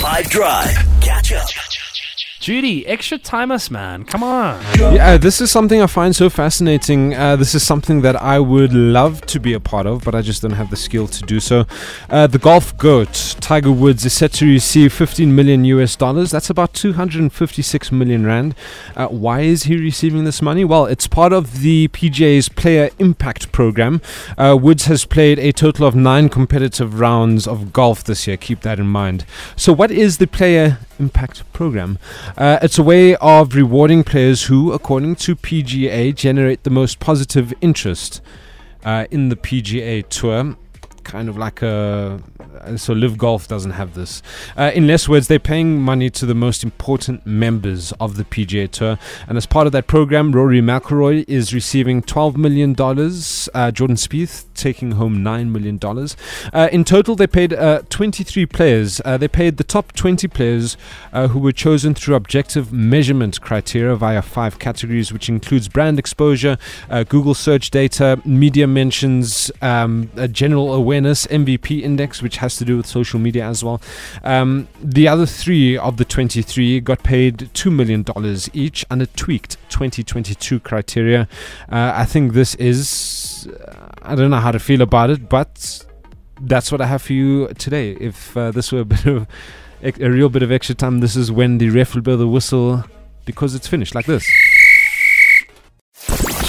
5 Drive. Catch up. Judy, extra time us, man. Come on. Yeah, uh, this is something I find so fascinating. Uh, this is something that I would love to be a part of, but I just don't have the skill to do so. Uh, the golf goat, Tiger Woods, is set to receive 15 million US dollars. That's about 256 million rand. Uh, why is he receiving this money? Well, it's part of the PGA's Player Impact Program. Uh, Woods has played a total of nine competitive rounds of golf this year. Keep that in mind. So, what is the Player Impact Program? Uh, it's a way of rewarding players who, according to PGA, generate the most positive interest uh, in the PGA Tour. Kind of like a uh, so LIV Golf doesn't have this. Uh, in less words, they're paying money to the most important members of the PGA Tour, and as part of that program, Rory McIlroy is receiving 12 million dollars. Uh, Jordan Spieth taking home nine million dollars. Uh, in total, they paid uh, 23 players. Uh, they paid the top 20 players who were chosen through objective measurement criteria via five categories, which includes brand exposure, Google search data, media mentions, um, general awareness, MVP index, which has to do with social media as well. Um, the other three of the 23 got paid $2 million each and under tweaked 2022 criteria. Uh, I think this is, I don't know how to feel about it, but that's what I have for you today. If uh, this were a bit of a real bit of extra time, this is when the ref will blow the whistle because it's finished like this.